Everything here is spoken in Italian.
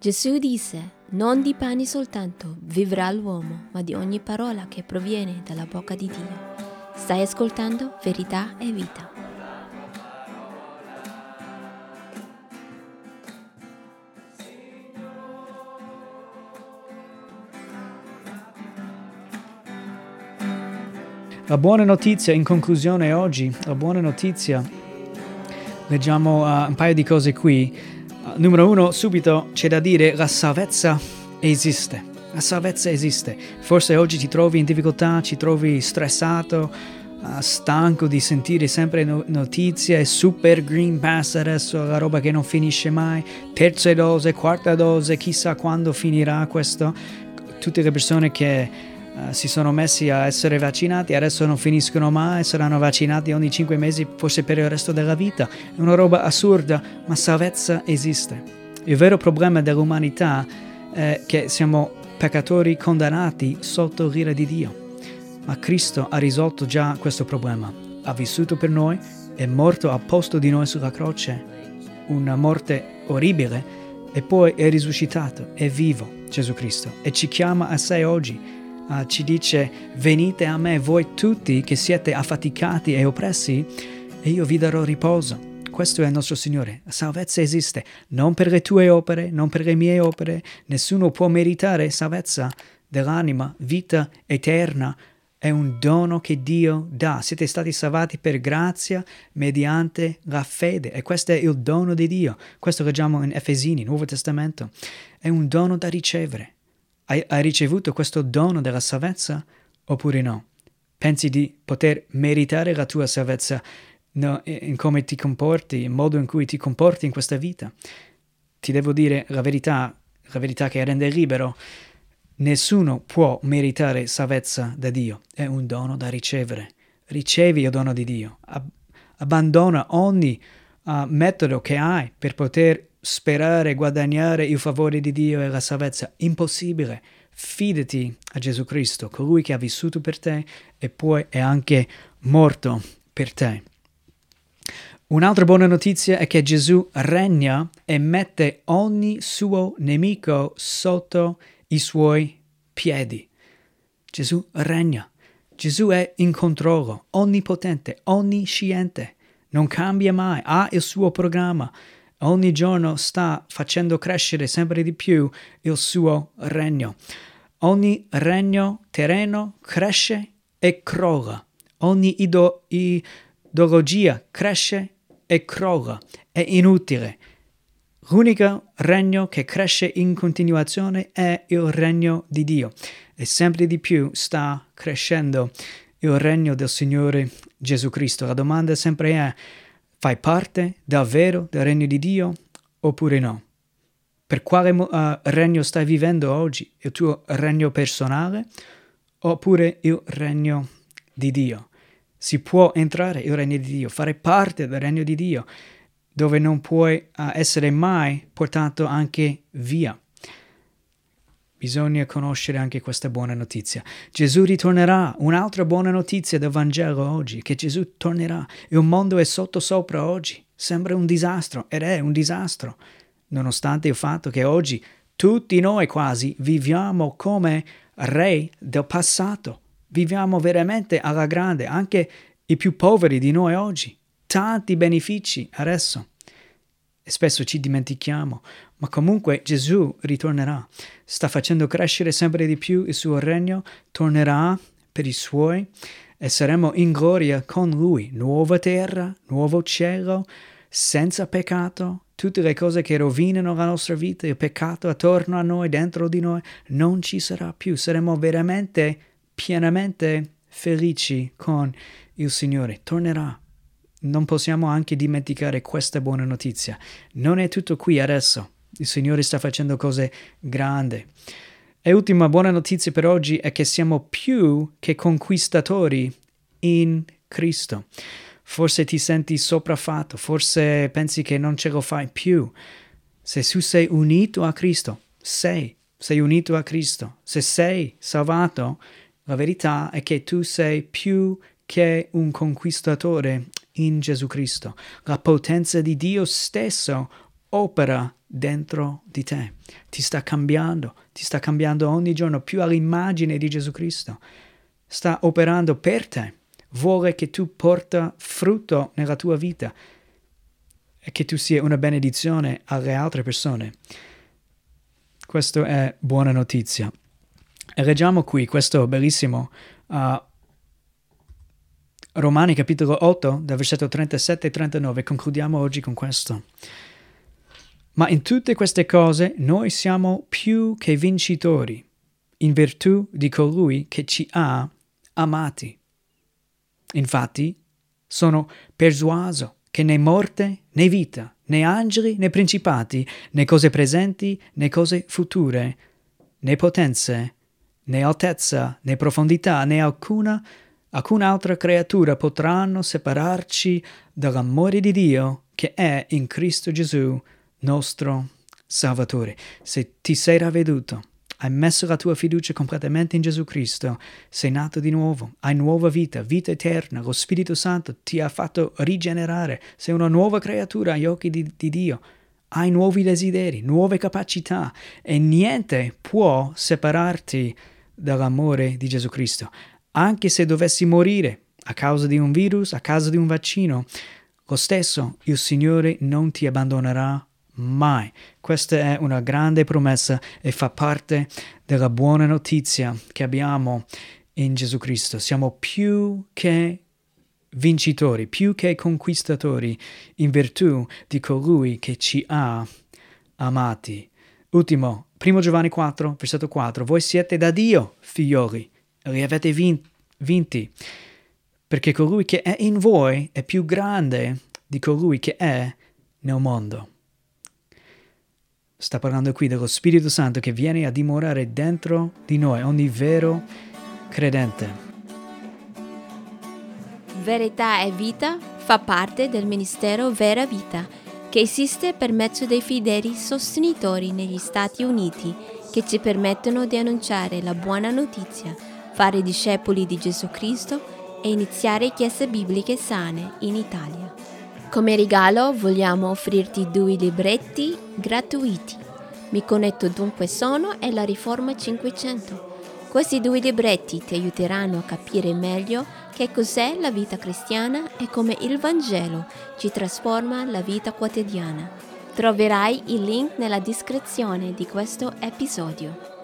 Gesù disse, non di pane soltanto vivrà l'uomo, ma di ogni parola che proviene dalla bocca di Dio. Stai ascoltando verità e vita. La buona notizia in conclusione oggi, la buona notizia, leggiamo uh, un paio di cose qui. Numero uno, subito c'è da dire la salvezza esiste. La salvezza esiste. Forse oggi ti trovi in difficoltà, ci trovi stressato, uh, stanco di sentire sempre no- notizie, super green pass adesso, la roba che non finisce mai, terza dose, quarta dose, chissà quando finirà questo. Tutte le persone che Uh, si sono messi a essere vaccinati, adesso non finiscono mai, saranno vaccinati ogni 5 mesi, forse per il resto della vita. È una roba assurda, ma salvezza esiste. Il vero problema dell'umanità è che siamo peccatori condannati sotto l'ira di Dio. Ma Cristo ha risolto già questo problema. Ha vissuto per noi, è morto al posto di noi sulla croce, una morte orribile, e poi è risuscitato, è vivo Gesù Cristo, e ci chiama a sé oggi uh, ci dice venite a me voi tutti che siete affaticati e oppressi e io vi darò riposo. Questo è il nostro Signore. La salvezza esiste non per le tue opere, non per le mie opere. Nessuno può meritare salvezza dell'anima, vita eterna. È un dono che Dio dà. Siete stati salvati per grazia mediante la fede e questo è il dono di Dio. Questo leggiamo in Efesini, Nuovo Testamento. È un dono da ricevere. Hai, hai ricevuto questo dono della salvezza oppure no? Pensi di poter meritare la tua salvezza no, in come ti comporti, in modo in cui ti comporti in questa vita? Ti devo dire la verità, la verità che rende libero. Nessuno può meritare salvezza da Dio, è un dono da ricevere. Ricevi il dono di Dio, Ab- abbandona ogni uh, metodo che hai per poter sperare guadagnare il favore di Dio e la salvezza. Impossibile. Fidati a Gesù Cristo, colui che ha vissuto per te e poi è anche morto per te. Un'altra buona notizia è che Gesù regna e mette ogni suo nemico sotto i suoi piedi. Gesù regna. Gesù è in controllo, onnipotente, onnisciente, non cambia mai, ha il suo programma ogni giorno sta facendo crescere sempre di più il suo regno. Ogni regno terreno cresce e crolla. Ogni ido- ideologia cresce e crolla. È inutile. L'unico regno che cresce in continuazione è il regno di Dio e sempre di più sta crescendo il regno del Signore Gesù Cristo. La domanda sempre è Fai parte davvero del regno di Dio oppure no? Per quale uh, regno stai vivendo oggi? Il tuo regno personale oppure il regno di Dio? Si può entrare nel regno di Dio, fare parte del regno di Dio, dove non puoi uh, essere mai portato anche via. Bisogna conoscere anche questa buona notizia. Gesù ritornerà. Un'altra buona notizia del Vangelo oggi, che Gesù tornerà. Il mondo è sotto sopra oggi. Sembra un disastro ed è un disastro, nonostante il fatto che oggi tutti noi quasi viviamo come re del passato. Viviamo veramente alla grande, anche i più poveri di noi oggi. Tanti benefici adesso e spesso ci dimentichiamo, ma comunque Gesù ritornerà, sta facendo crescere sempre di più il suo regno, tornerà per i suoi e saremo in gloria con lui, nuova terra, nuovo cielo, senza peccato, tutte le cose che rovinano la nostra vita, il peccato attorno a noi, dentro di noi, non ci sarà più, saremo veramente pienamente felici con il Signore, tornerà non possiamo anche dimenticare questa buona notizia. Non è tutto qui adesso. Il Signore sta facendo cose grandi. E ultima buona notizia per oggi è che siamo più che conquistatori in Cristo. Forse ti senti sopraffatto, forse pensi che non ce lo fai più. Se tu sei unito a Cristo, sei, sei unito a Cristo, se sei salvato, la verità è che tu sei più che un conquistatore in Gesù Cristo. La potenza di Dio stesso opera dentro di te, ti sta cambiando, ti sta cambiando ogni giorno più all'immagine di Gesù Cristo, sta operando per te, vuole che tu porta frutto nella tua vita e che tu sia una benedizione alle altre persone. Questa è buona notizia. E leggiamo qui questo bellissimo uh, Romani capitolo 8, dal versetto 37 e 39. Concludiamo oggi con questo. Ma in tutte queste cose noi siamo più che vincitori, in virtù di colui che ci ha amati. Infatti, sono persuaso che né morte né vita, né angeli né principati, né cose presenti né cose future, né potenze, né altezza, né profondità, né alcuna, alcun'altra creatura potranno separarci dall'amore di Dio che è in Cristo Gesù, nostro Salvatore. Se ti sei ravveduto, hai messo la tua fiducia completamente in Gesù Cristo, sei nato di nuovo, hai nuova vita, vita eterna, lo Spirito Santo ti ha fatto rigenerare, sei una nuova creatura agli occhi di, di Dio, hai nuovi desideri, nuove capacità e niente può separarti dall'amore di Gesù Cristo. Anche se dovessi morire a causa di un virus, a causa di un vaccino, lo stesso il Signore non ti abbandonerà mai. Questa è una grande promessa e fa parte della buona notizia che abbiamo in Gesù Cristo. Siamo più che vincitori, più che conquistatori in virtù di colui che ci ha amati. Ultimo, 1 Giovanni 4, versetto 4. Voi siete da Dio, figlioli, li avete vinti, perché colui che è in voi è più grande di colui che è nel mondo. Sta parlando qui dello Spirito Santo che viene a dimorare dentro di noi, ogni vero credente. Verità e vita fa parte del ministero Vera Vita, che esiste per mezzo dei fedeli sostenitori negli Stati Uniti che ci permettono di annunciare la buona notizia, fare discepoli di Gesù Cristo e iniziare chiese bibliche sane in Italia. Come regalo vogliamo offrirti due libretti gratuiti. Mi connetto dunque sono e la Riforma 500. Questi due libretti ti aiuteranno a capire meglio che cos'è la vita cristiana e come il Vangelo ci trasforma la vita quotidiana. Troverai il link nella descrizione di questo episodio.